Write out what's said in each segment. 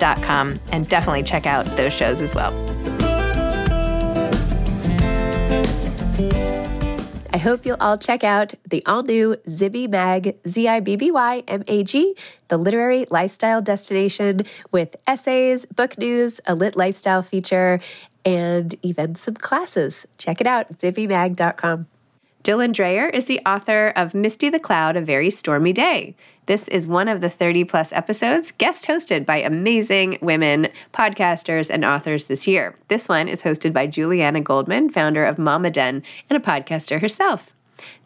and definitely check out those shows as well. I hope you'll all check out the all new Zibby Mag, Z I B B Y M A G, the literary lifestyle destination with essays, book news, a lit lifestyle feature, and even some classes. Check it out, zibbymag.com. Dylan Dreyer is the author of Misty the Cloud, A Very Stormy Day. This is one of the 30 plus episodes guest hosted by amazing women podcasters and authors this year. This one is hosted by Juliana Goldman, founder of Mama Den and a podcaster herself.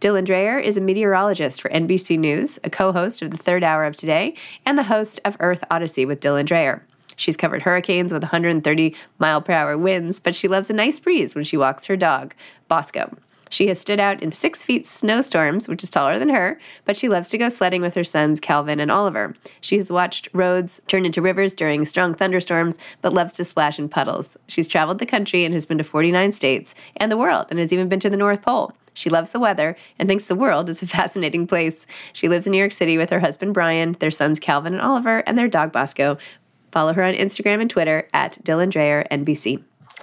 Dylan Dreyer is a meteorologist for NBC News, a co host of the third hour of today, and the host of Earth Odyssey with Dylan Dreyer. She's covered hurricanes with 130 mile per hour winds, but she loves a nice breeze when she walks her dog, Bosco. She has stood out in six feet snowstorms, which is taller than her, but she loves to go sledding with her sons, Calvin and Oliver. She has watched roads turn into rivers during strong thunderstorms, but loves to splash in puddles. She's traveled the country and has been to 49 states and the world, and has even been to the North Pole. She loves the weather and thinks the world is a fascinating place. She lives in New York City with her husband Brian, their sons Calvin and Oliver, and their dog Bosco. Follow her on Instagram and Twitter at Dylan Dreyer NBC.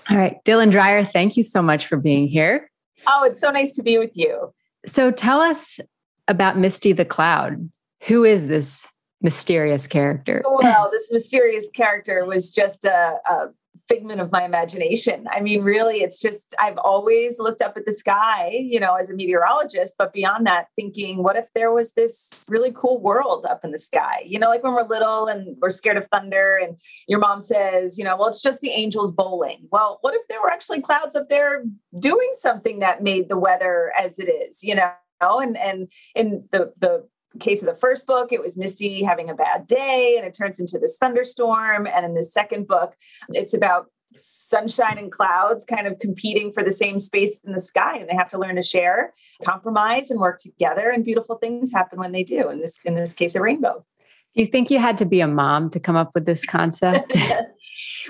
All right, Dylan Dreyer, thank you so much for being here. Oh, it's so nice to be with you. So tell us about Misty the Cloud. Who is this mysterious character? Well, this mysterious character was just a, a figment of my imagination. I mean, really, it's just, I've always looked up at the sky, you know, as a meteorologist, but beyond that, thinking, what if there was this really cool world up in the sky? You know, like when we're little and we're scared of thunder, and your mom says, you know, well, it's just the angels bowling. Well, what if there were actually clouds up there doing something that made the weather as it is, you know? And and in the the case of the first book, it was Misty having a bad day and it turns into this thunderstorm. And in the second book, it's about sunshine and clouds kind of competing for the same space in the sky and they have to learn to share compromise and work together and beautiful things happen when they do in this in this case a rainbow. Do you think you had to be a mom to come up with this concept?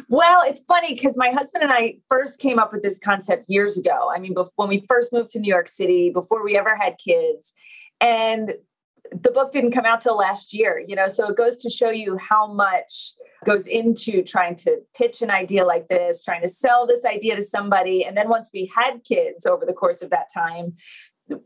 Well it's funny because my husband and i first came up with this concept years ago. I mean before, when we first moved to new york city before we ever had kids. And the book didn't come out till last year you know so it goes to show you how much goes into trying to pitch an idea like this trying to sell this idea to somebody. And then once we had kids over the course of that time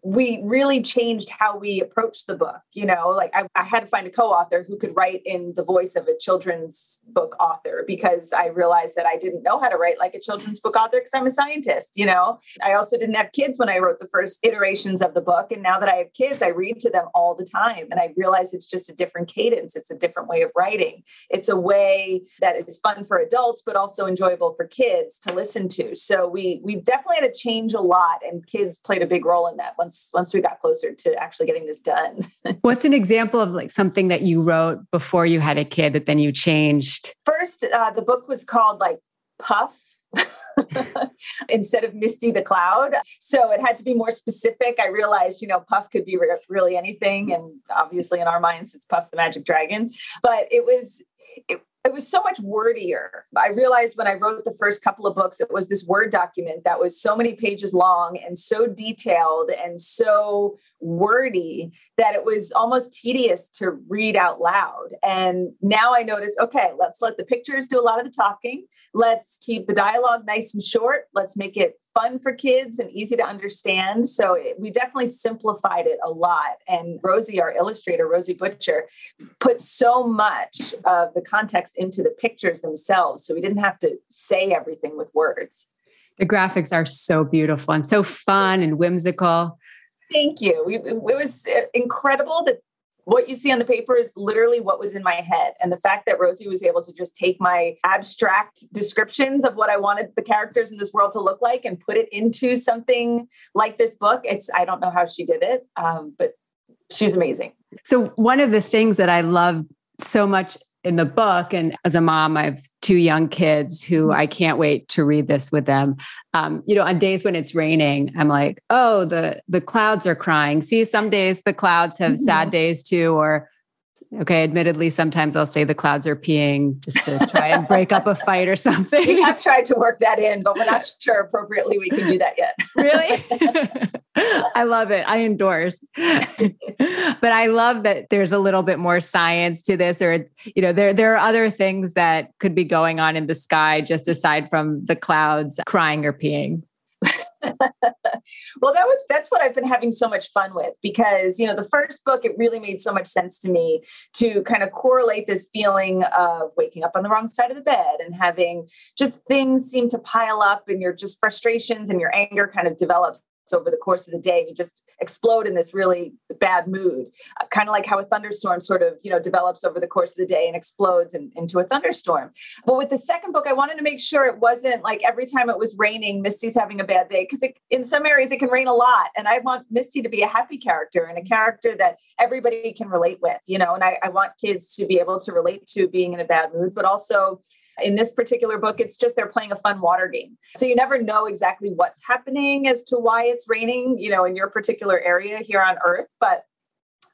we really changed how we approached the book. You know, like I, I, had to find a co-author who could write in the voice of a children's book author because I realized that I didn't know how to write like a children's book author because I'm a scientist. You know, I also didn't have kids when I wrote the first iterations of the book, and now that I have kids, I read to them all the time, and I realize it's just a different cadence. It's a different way of writing. It's a way that is fun for adults, but also enjoyable for kids to listen to. So we we definitely had to change a lot, and kids played a big role in that that once once we got closer to actually getting this done. What's an example of like something that you wrote before you had a kid that then you changed? First, uh, the book was called like Puff. instead of Misty the Cloud. So it had to be more specific. I realized, you know, Puff could be re- really anything. And obviously, in our minds, it's Puff the Magic Dragon. But it was, it, it was so much wordier. I realized when I wrote the first couple of books, it was this Word document that was so many pages long and so detailed and so wordy that it was almost tedious to read out loud. And now I notice, okay, let's let the pictures do a lot of the talking. Let's keep the dialogue nice and short. Let's make it fun for kids and easy to understand. So it, we definitely simplified it a lot. And Rosie, our illustrator, Rosie Butcher, put so much of the context into the pictures themselves. So we didn't have to say everything with words. The graphics are so beautiful and so fun and whimsical. Thank you. It was uh, incredible that what you see on the paper is literally what was in my head. And the fact that Rosie was able to just take my abstract descriptions of what I wanted the characters in this world to look like and put it into something like this book, it's, I don't know how she did it, um, but she's amazing. So, one of the things that I love so much in the book and as a mom i have two young kids who mm-hmm. i can't wait to read this with them um, you know on days when it's raining i'm like oh the the clouds are crying see some days the clouds have sad mm-hmm. days too or Okay, admittedly, sometimes I'll say the clouds are peeing just to try and break up a fight or something. We have tried to work that in, but we're not sure appropriately we can do that yet. really? I love it. I endorse. but I love that there's a little bit more science to this, or you know, there there are other things that could be going on in the sky just aside from the clouds crying or peeing. well, that was that's what I've been having so much fun with because you know the first book it really made so much sense to me to kind of correlate this feeling of waking up on the wrong side of the bed and having just things seem to pile up and your just frustrations and your anger kind of develop over the course of the day you just explode in this really bad mood. Uh, kind of like how a thunderstorm sort of you know develops over the course of the day and explodes in, into a thunderstorm. But with the second book i wanted to make sure it wasn't like every time it was raining misty's having a bad day because in some areas it can rain a lot and i want misty to be a happy character and a character that everybody can relate with you know and I, I want kids to be able to relate to being in a bad mood but also in this particular book, it's just they're playing a fun water game. So you never know exactly what's happening as to why it's raining, you know, in your particular area here on Earth. But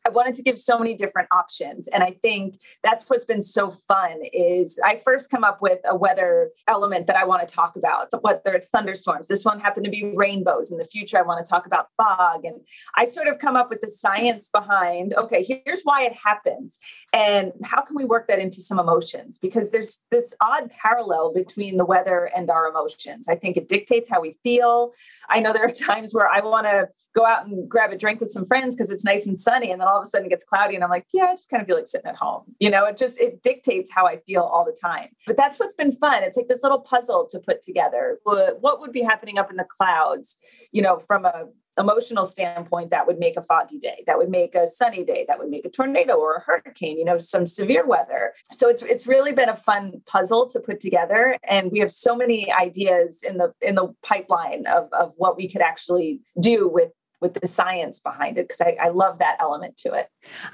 I wanted to give so many different options. And I think that's what's been so fun is I first come up with a weather element that I want to talk about, whether it's thunderstorms. This one happened to be rainbows. In the future, I want to talk about fog. And I sort of come up with the science behind, okay, here's why it happens. And how can we work that into some emotions? Because there's this odd parallel between the weather and our emotions. I think it dictates how we feel. I know there are times where I want to go out and grab a drink with some friends because it's nice and sunny. And then all of a sudden it gets cloudy and I'm like, yeah, I just kind of feel like sitting at home. You know, it just it dictates how I feel all the time. But that's what's been fun. It's like this little puzzle to put together. What would be happening up in the clouds, you know, from a emotional standpoint that would make a foggy day that would make a sunny day that would make a tornado or a hurricane you know some severe weather so it's it's really been a fun puzzle to put together and we have so many ideas in the in the pipeline of of what we could actually do with with the science behind it because I, I, love that element to it.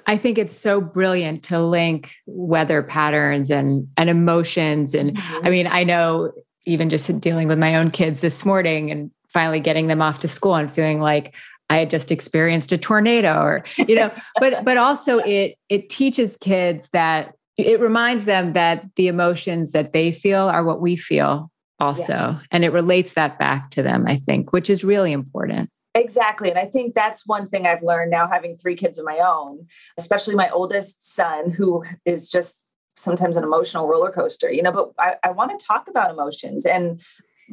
I think it's so brilliant to link weather patterns and and emotions. And mm-hmm. I mean, I know even just dealing with my own kids this morning and finally getting them off to school and feeling like I had just experienced a tornado or you know but but also it it teaches kids that it reminds them that the emotions that they feel are what we feel also yes. and it relates that back to them I think which is really important Exactly. And I think that's one thing I've learned now having three kids of my own, especially my oldest son, who is just sometimes an emotional roller coaster, you know, but I, I want to talk about emotions and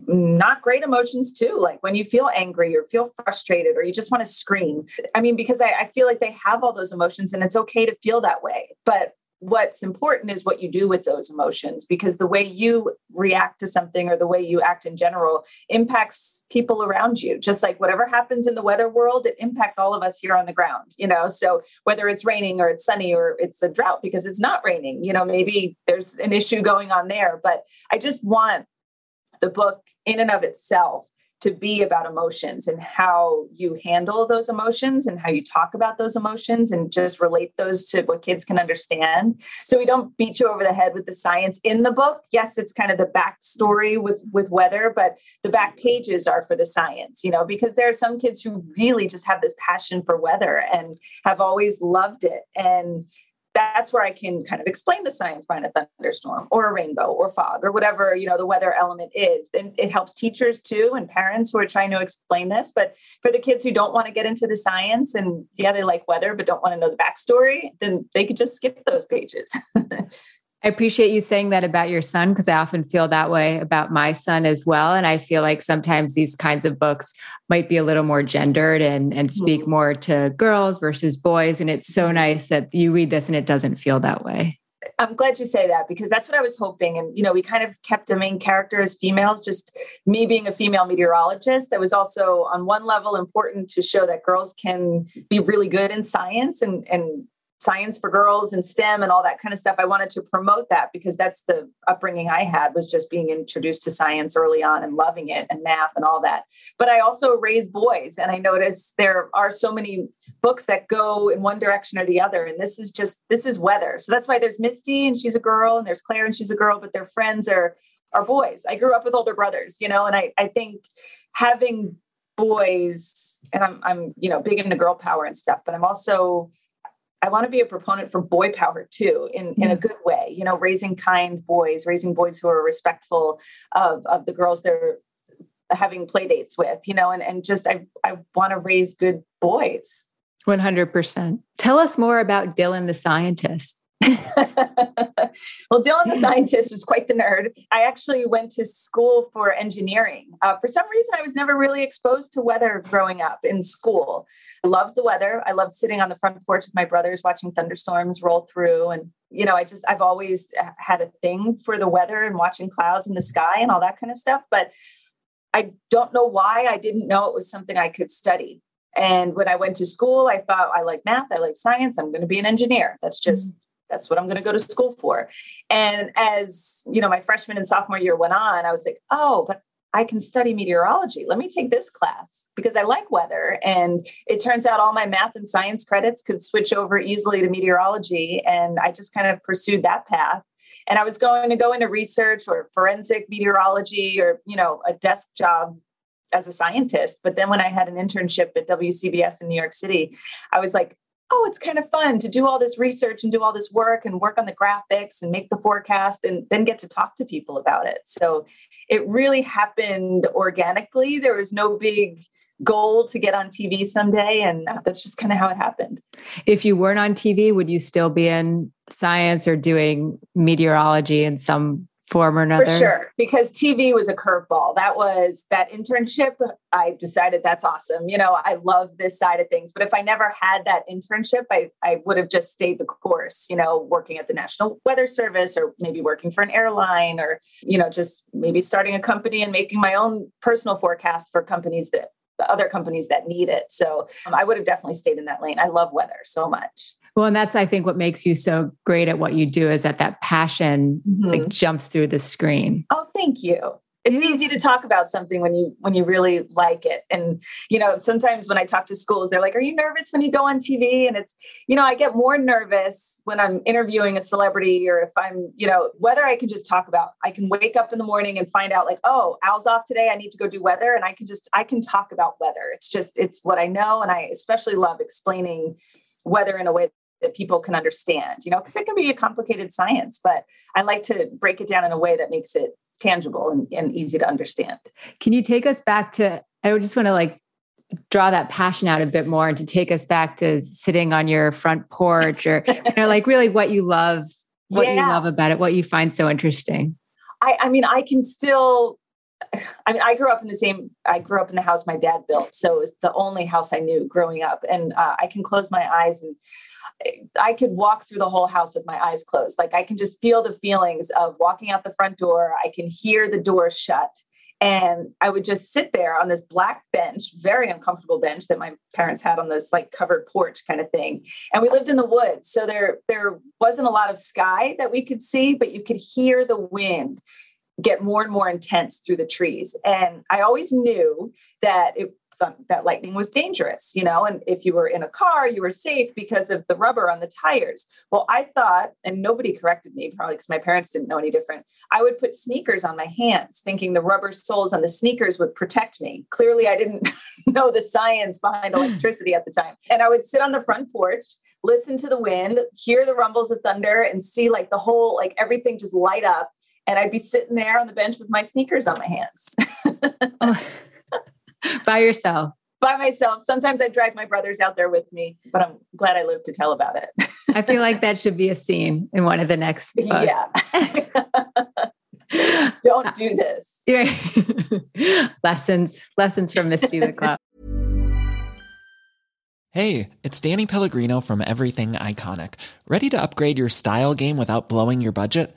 not great emotions too like when you feel angry or feel frustrated or you just want to scream i mean because I, I, feel like they have all those emotions and it's okay to feel that way but what's important is what you do with those emotions because the way you react to something or the way you act in general impacts people around you. Just like whatever happens in the weather world it impacts all of us here on the ground you know? So whether it's raining or it's sunny or it's a drought because it's not raining you know maybe there's an issue going on there but i just want the book in and of itself to be about emotions and how you handle those emotions and how you talk about those emotions and just relate those to what kids can understand. So we don't beat you over the head with the science in the book. Yes, it's kind of the backstory with with weather, but the back pages are for the science, you know, because there are some kids who really just have this passion for weather and have always loved it. And that's where I can kind of explain the science behind a thunderstorm or a rainbow or fog or whatever, you know, the weather element is. And it helps teachers too and parents who are trying to explain this. But for the kids who don't want to get into the science and yeah, they like weather, but don't want to know the backstory, then they could just skip those pages. I appreciate you saying that about your son because I often feel that way about my son as well. And I feel like sometimes these kinds of books might be a little more gendered and, and speak mm-hmm. more to girls versus boys. And it's so mm-hmm. nice that you read this and it doesn't feel that way. I'm glad you say that because that's what I was hoping. And, you know, we kind of kept the main character as females, just me being a female meteorologist. That was also, on one level, important to show that girls can be really good in science and, and science for girls and STEM and all that kind of stuff. I wanted to promote that because that's the upbringing I had was just being introduced to science early on and loving it and math and all that. But I also raised boys and I noticed there are so many books that go in one direction or the other. And this is just this is weather. So that's why there's Misty and she's a girl and there's Claire and she's a girl, but their friends are are boys. I grew up with older brothers, you know, and I, I think having boys and I'm I'm, you know, big into girl power and stuff, but I'm also I want to be a proponent for boy power too, in, in a good way, you know, raising kind boys, raising boys who are respectful of, of the girls they're having play dates with, you know, and, and just I, I want to raise good boys. 100%. Tell us more about Dylan the scientist. well, Dylan the scientist was quite the nerd. I actually went to school for engineering. Uh, for some reason, I was never really exposed to weather growing up in school. I loved the weather. I loved sitting on the front porch with my brothers watching thunderstorms roll through. And, you know, I just, I've always had a thing for the weather and watching clouds in the sky and all that kind of stuff. But I don't know why I didn't know it was something I could study. And when I went to school, I thought I like math, I like science, I'm going to be an engineer. That's just that's what I'm going to go to school for. And as you know, my freshman and sophomore year went on, I was like, oh, but I can study meteorology. Let me take this class because I like weather. And it turns out all my math and science credits could switch over easily to meteorology. And I just kind of pursued that path. And I was going to go into research or forensic meteorology or, you know, a desk job as a scientist. But then when I had an internship at WCBS in New York City, I was like, oh, it's kind of fun to do all this research and do all this work and work on the graphics and make the forecast and then get to talk to people about it. So it really happened organically. There was no big goal to get on TV someday. And uh, that's just kind of how it happened. If you weren't on TV, would you still be in science or doing meteorology in some form or another? For sure, because TV was a curveball. That was that internship. I decided that's awesome. You know, I love this side of things. But if I never had that internship, I, I would have just stayed the course, you know, working at the National Weather Service or maybe working for an airline or, you know, just maybe starting a company and making my own personal forecast for companies that the other companies that need it. So um, I would have definitely stayed in that lane. I love weather so much. Well, and that's I think what makes you so great at what you do is that that passion mm-hmm. like jumps through the screen. Oh, thank you. it's yeah. easy to talk about something when you when you really like it and you know sometimes when i talk to schools they're like are you nervous when you go on tv and it's you know i get more nervous when i'm interviewing a celebrity or if i'm you know whether i can just talk about i can wake up in the morning and find out like oh al's off today i need to go do weather and i can just i can talk about weather it's just it's what i know and i especially love explaining weather in a way that people can understand you know because it can be a complicated science but i like to break it down in a way that makes it tangible and, and easy to understand. Can you take us back to, I would just want to like draw that passion out a bit more and to take us back to sitting on your front porch or you know, like really what you love, what yeah. you love about it, what you find so interesting. I, I mean, I can still I mean, I grew up in the same. I grew up in the house my dad built, so it was the only house I knew growing up. And uh, I can close my eyes and I could walk through the whole house with my eyes closed. Like I can just feel the feelings of walking out the front door. I can hear the door shut. And I would just sit there on this black bench, very uncomfortable bench that my parents had on this like covered porch kind of thing. And we lived in the woods. So there, there wasn't a lot of sky that we could see, but you could hear the wind get more and more intense through the trees. And I always knew that it that lightning was dangerous, you know, and if you were in a car, you were safe because of the rubber on the tires. Well, I thought, and nobody corrected me, probably because my parents didn't know any different. I would put sneakers on my hands, thinking the rubber soles on the sneakers would protect me. Clearly, I didn't know the science behind electricity at the time. And I would sit on the front porch, listen to the wind, hear the rumbles of thunder, and see like the whole, like everything just light up. And I'd be sitting there on the bench with my sneakers on my hands. by yourself by myself. Sometimes I drag my brothers out there with me, but I'm glad I lived to tell about it. I feel like that should be a scene in one of the next books. Yeah. Don't do this. lessons, lessons from Misty the Cloud. Hey, it's Danny Pellegrino from Everything Iconic. Ready to upgrade your style game without blowing your budget?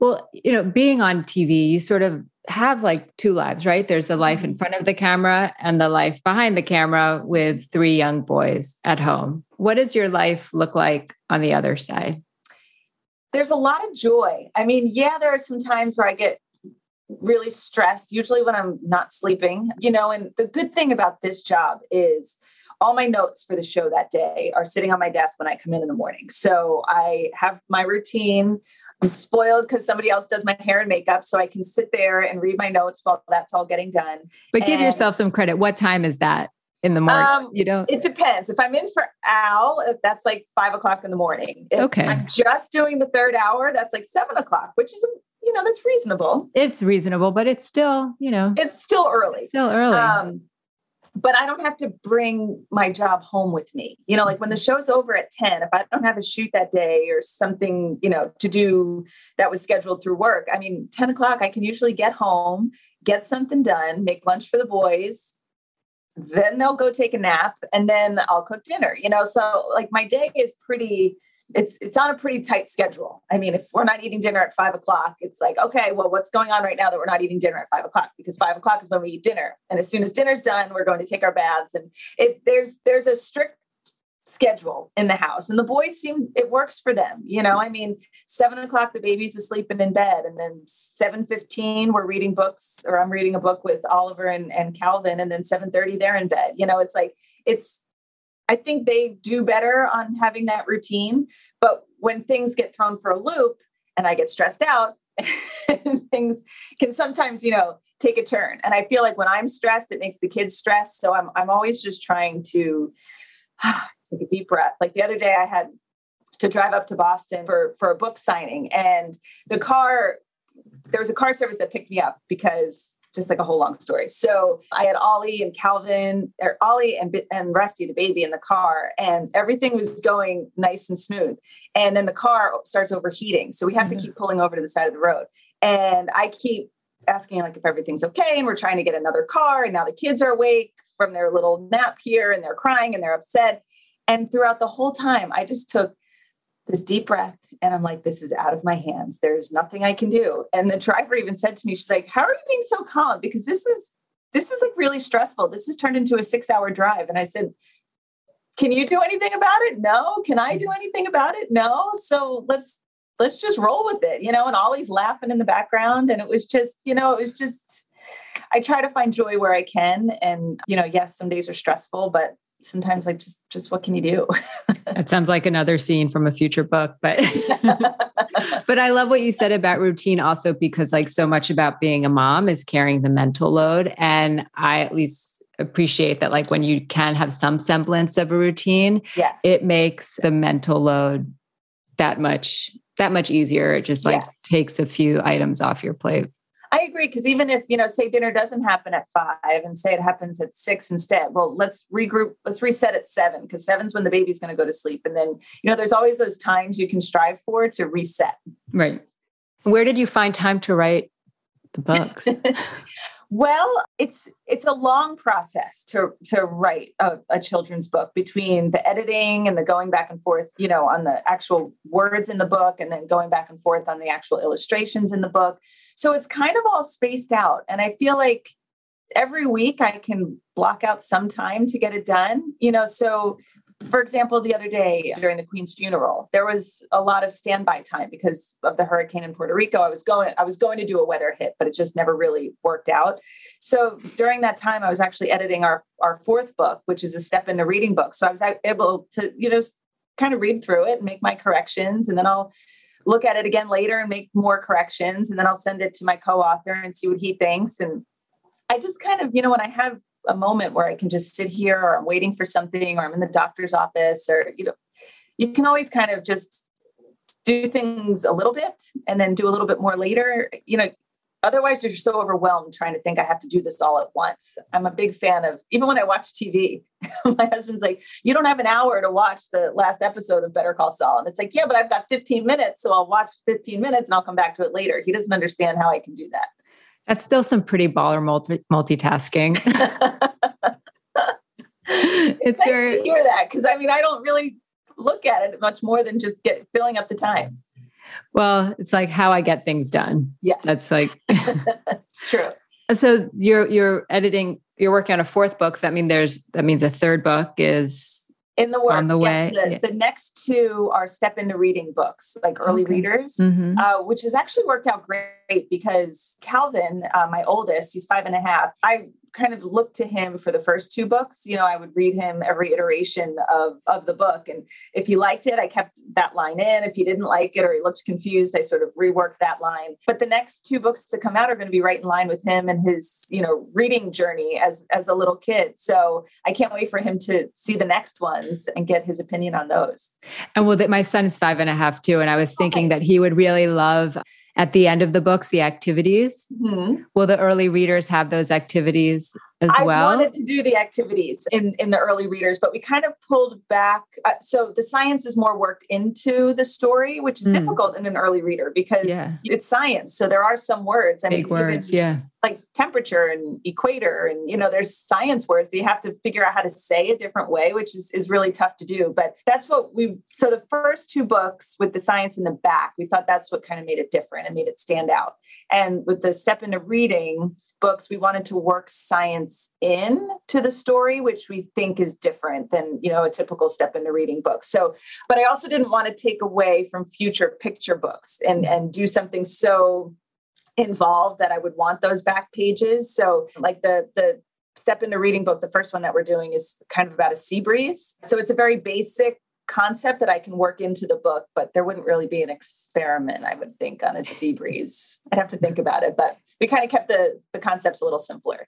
Well, you know, being on TV, you sort of have like two lives, right? There's the life in mm-hmm. front of the camera and the life behind the camera with three young boys at home. What does your life look like on the other side? There's a lot of joy. I mean, yeah, there are some times where I get really stressed, usually when I'm not sleeping, you know, and the good thing about this job is all my notes for the show that day are sitting on my desk when I come in in the morning. So I have my routine. I'm spoiled because somebody else does my hair and makeup, so I can sit there and read my notes while that's all getting done. But give yourself some credit. What time is that in the morning? Um, you know, it depends. If I'm in for Al, that's like five o'clock in the morning. If okay. I'm just doing the third hour, that's like seven o'clock, which is you know that's reasonable. It's reasonable, but it's still you know it's still early. Still early. Um, but I don't have to bring my job home with me. You know, like when the mm-hmm. show's over at 10, if I don't have a shoot that day or something, you know, to do that was scheduled through work, I mean, 10 o'clock, I can usually get home, get something done, make lunch for the boys. Then they'll go take a nap and then I'll cook dinner, you know. So, like, my day is pretty it's it's on a pretty tight schedule. I mean, if we're not eating dinner at five o'clock, it's like, okay, well, what's going on right now that we're not eating dinner at five o'clock? Because five o'clock is when we eat dinner. And as soon as dinner's done, we're going to take our baths. And it there's there's a strict schedule in the house and the boys seem it works for them you know i mean seven o'clock the baby's asleep and in bed and then 7.15 we're reading books or i'm reading a book with oliver and, and calvin and then 7.30 they're in bed you know it's like it's I think they do better on having that routine. But when things get thrown for a loop and I get stressed out, things can sometimes, you know, take a turn. And I feel like when I'm stressed, it makes the kids stressed. So I'm I'm always just trying to take a deep breath. Like the other day I had to drive up to Boston for for a book signing and the car there was a car service that picked me up because just like a whole long story. So I had Ollie and Calvin, or Ollie and, and Rusty, the baby, in the car, and everything was going nice and smooth. And then the car starts overheating. So we have mm-hmm. to keep pulling over to the side of the road. And I keep asking like if everything's okay. And we're trying to get another car. And now the kids are awake from their little nap here and they're crying and they're upset. And throughout the whole time, I just took this deep breath and i'm like this is out of my hands. There's nothing i can do. And the driver even said to me she's like how are you being so calm? Because this is this is like really stressful. This has turned into a six hour drive. And i said can you do anything about it? No. Can i do anything about it? No. So let's let's just roll with it. You know and ollie's laughing in the background and it was just you know it was just i try to find joy where i can. And you know yes some days are stressful but sometimes like just just what can you do it sounds like another scene from a future book but but i love what you said about routine also because like so much about being a mom is carrying the mental load and i at least appreciate that like when you can have some semblance of a routine yes. it makes the mental load that much that much easier it just like yes. takes a few items off your plate I agree because even if you know, say dinner doesn't happen at five, and say it happens at six instead, well, let's regroup. Let's reset at seven because seven's when the baby's going to go to sleep, and then you know, there's always those times you can strive for to reset. Right. Where did you find time to write the books? well, it's it's a long process to to write a, a, children's book between the editing and the going back and forth, you know, on the actual words in the book, and then going back and forth on the actual illustrations in the book. So it's kind of all spaced out. And I feel like every week I can block out some time to get it done. You know, so for example, the other day during the Queen's funeral, there was a lot of standby time because of the hurricane in Puerto Rico. I was going, I was going to do a weather hit, but it just never really worked out. So during that time, I was actually editing our our fourth book, which is a step into reading book. So I was able to, you know, kind of read through it and make my corrections, and then I'll look at it again later and make more corrections. And then I'll send it to my co author and see what he thinks. And I just kind of, you know, when I have a moment where I can just sit here or I'm waiting for something or I'm in the doctor's office or, you know, you can always kind of just do things a little bit and then do a little bit more later. You know, Otherwise, you're so overwhelmed trying to think I have to do this all at once. I'm a big fan of, even when I watch TV, my husband's like, You don't have an hour to watch the last episode of Better Call Saul. And it's like, Yeah, but I've got 15 minutes. So I'll watch 15 minutes and I'll come back to it later. He doesn't understand how I can do that. That's still some pretty baller multi- multitasking. it's nice your... to hear that because I mean, I don't really look at it much more than just get filling up the time. Well, it's like how I get things done. Yes. That's like it's true. So you're you're editing, you're working on a fourth book. So that means there's that means a third book is in the works. On the way. The, yeah. the, next two are step into reading books, like early okay. readers, mm-hmm. uh, which has actually worked out great because Calvin, uh, my oldest, he's five and a half. I kind of looked to him for the first two books. You know, I would read him every iteration of, of the book. And if he liked it, I kept that line in. If he didn't like it or he looked confused, I sort of reworked that line. But the next two books to come out are going to be right in line with him and his, you know, reading journey as as a little kid. So I can't wait for him to see the next ones and get his opinion on those. And well, that my son is five and a half too. And I was thinking that he would really love at the end of the books the activities mm-hmm. will the early readers have those activities as I well? I wanted to do the activities in, in the early readers, but we kind of pulled back. Uh, so the science is more worked into the story, which is mm. difficult in an early reader because yeah. it's science. So there are some words. I Big mean, words, yeah. Like temperature and equator, and you know, there's science words that you have to figure out how to say a different way, which is, is really tough to do. But that's what we so the first two books with the science in the back, we thought that's what kind of made it different and made it stand out. And with the step into reading, books, we wanted to work science in to the story, which we think is different than, you know, a typical step into reading book. So, but I also didn't want to take away from future picture books and, mm-hmm. and do something so involved that I would want those back pages. So like the, the, step into reading book the first one that we're doing is kind of about a sea breeze so it's a very basic concept that I can work into the book, but there wouldn't really be an experiment, I would think, on a sea breeze. I'd have to think about it, but we kind of kept the the concepts a little simpler.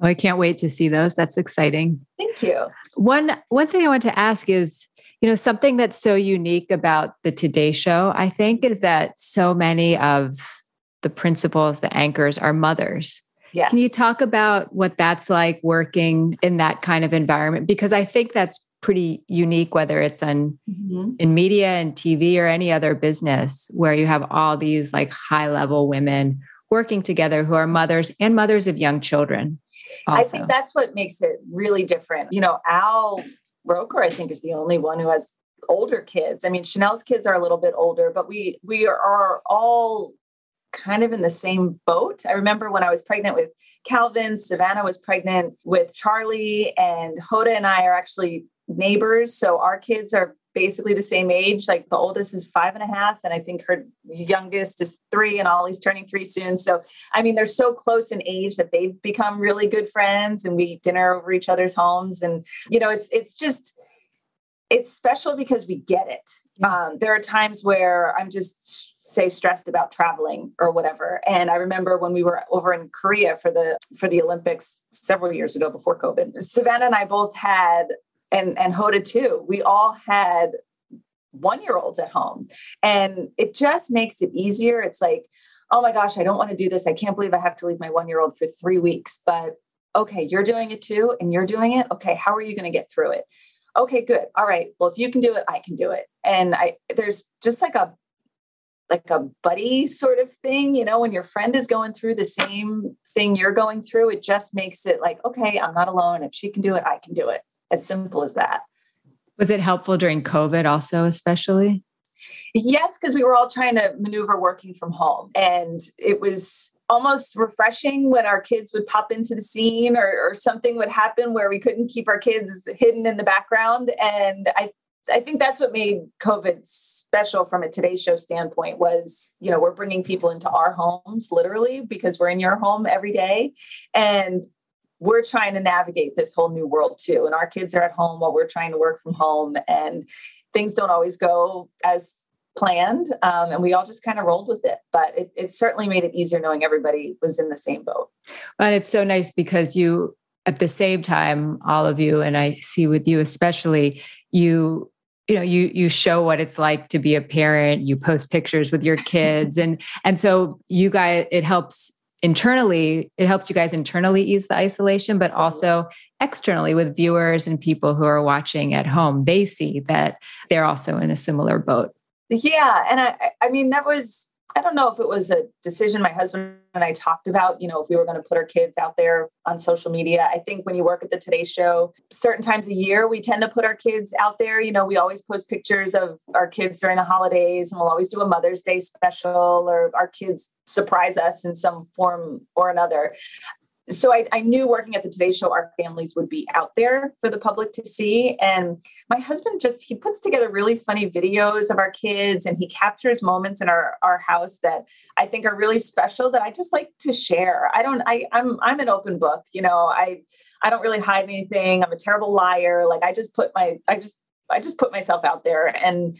Oh, I can't wait to see those. That's exciting. Thank you. One one thing I want to ask is, you know, something that's so unique about the Today Show, I think, is that so many of the principals, the anchors, are mothers. Yes. Can you talk about what that's like working in that kind of environment? Because I think that's pretty unique, whether it's on mm-hmm. in media and TV or any other business where you have all these like high level women working together who are mothers and mothers of young children. Also. I think that's what makes it really different. You know, Al Roker, I think, is the only one who has older kids. I mean, Sheinelle's kids are a little bit older, but we we are all kind of in the same boat. I remember when I was pregnant with Calvin, Savannah was pregnant with Charlie, and Hoda and I are actually neighbors. So our kids are basically the same age. Like the oldest is five and a half, and I think her youngest is three, and Ollie's turning three soon. So, I mean, they're so close in age that they've become really good friends, and we eat dinner over each other's homes. And you know, it's it's just it's special because we get it. Um, there are times where I'm just say stressed about traveling or whatever. And I remember when we were over in Korea for the for the Olympics several years ago before COVID. Savannah and I both had and and Hoda too. We all had one year olds at home, and it just makes it easier. It's like, oh my gosh, I don't want to do this. I can't believe I have to leave my one year old for three weeks, but okay, you're doing it too, and you're doing it. Okay, how are you going to get through it? Okay, good. All right. Well, if you can do it, I can do it. And I there's just like a like a buddy sort of thing, you know, when your friend is going through the same thing you're going through, it just makes it like, okay, I'm not alone. If she can do it, I can do it. As simple as that. Was it helpful during COVID also, especially? Yes, because we were all trying to maneuver working from home. And it was almost refreshing when our kids would pop into the scene or, or, something would happen where we couldn't keep our kids hidden in the background. And I I think that's what made COVID special from a Today Show standpoint was, you know, we're bringing people into our homes literally because we're in your home every day. And we're trying to navigate this whole new world too. And our kids are at home while we're trying to work from home, and things don't always go as planned. Um, and we all just kind of rolled with it. But it, it certainly made it easier knowing everybody was in the same boat. And it's so nice because you, at the same time, all of you, and I see with you especially, you you know you you show what it's like to be a parent you post pictures with your kids and and so you guys it helps internally it helps you guys internally ease the isolation but also externally with viewers and people who are watching at home they see that they're also in a similar boat. Yeah and i i mean that was I don't know if it was a decision my husband and I talked about, you know, if we were going to put our kids out there on social media. I think when you work at the Today Show, certain times a year, we tend to put our kids out there. You know, we always post pictures of our kids during the holidays and we'll always do a Mother's Day special or our kids surprise us in some form or another so I, I, knew working at the Today Show, our families would be out there for the public to see. And my husband just he puts together really funny videos of our kids, and he captures moments in our our house that I think are really special that I just like to share. I don't. I I'm I'm an open book. You know, I I don't really hide anything. I'm a terrible liar. Like I just put my I just I just put myself out there and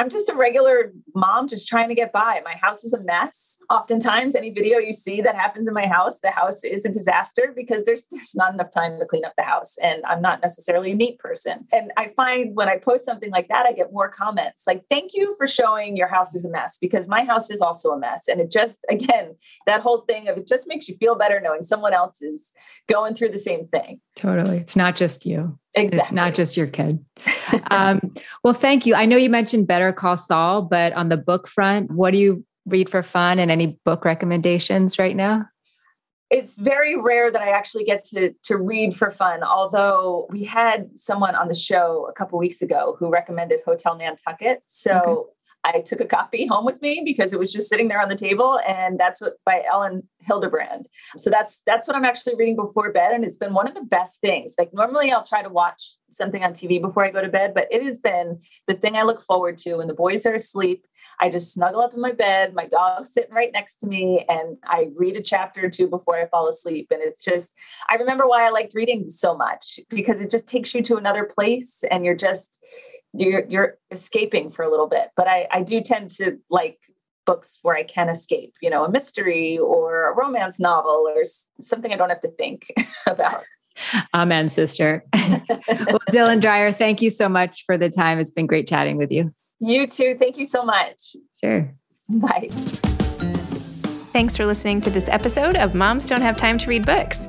I'm just a regular mom just trying to get by. My house is a mess. Oftentimes, any video you see that happens in my house, the house is a disaster because there's there's not enough time to clean up the house. And I'm not necessarily a neat person. And I find when I post something like that, I get more comments like, thank you for showing your house is a mess because my house is also a mess. And it just, again, that whole thing of it just makes you feel better knowing someone else is going through the same thing. Totally. It's not just you. Exactly. It's not just your kid. um, well, thank you. I know you mentioned Better Call Saul, but on the book front, what do you read for fun and any book recommendations right now? It's very rare that I actually get to to read for fun. Although we had someone on the show a couple weeks ago who recommended Hotel Nantucket, so okay. I took a copy home with me because it was just sitting there on the table, and that's what by Elin Hilderbrand. So that's that's what I'm actually reading before bed, and it's been one of the best things. Like normally, I'll try to watch something on TV before I go to bed, but it has been the thing I look forward to. When the boys are asleep, I just snuggle up in my bed, my dog's sitting right next to me, and I read a chapter or two before I fall asleep. And it's just, I remember why I liked reading so much because it just takes you to another place, and you're just you're you're escaping for a little bit. But I, I do tend to like books where I can escape, you know, a mystery or a romance novel or something I don't have to think about. Amen, sister. well, Dylan Dreyer, thank you so much for the time. It's been great chatting with you. You too. Thank you so much. Sure. Bye. Thanks for listening to this episode of Moms Don't Have Time to Read Books.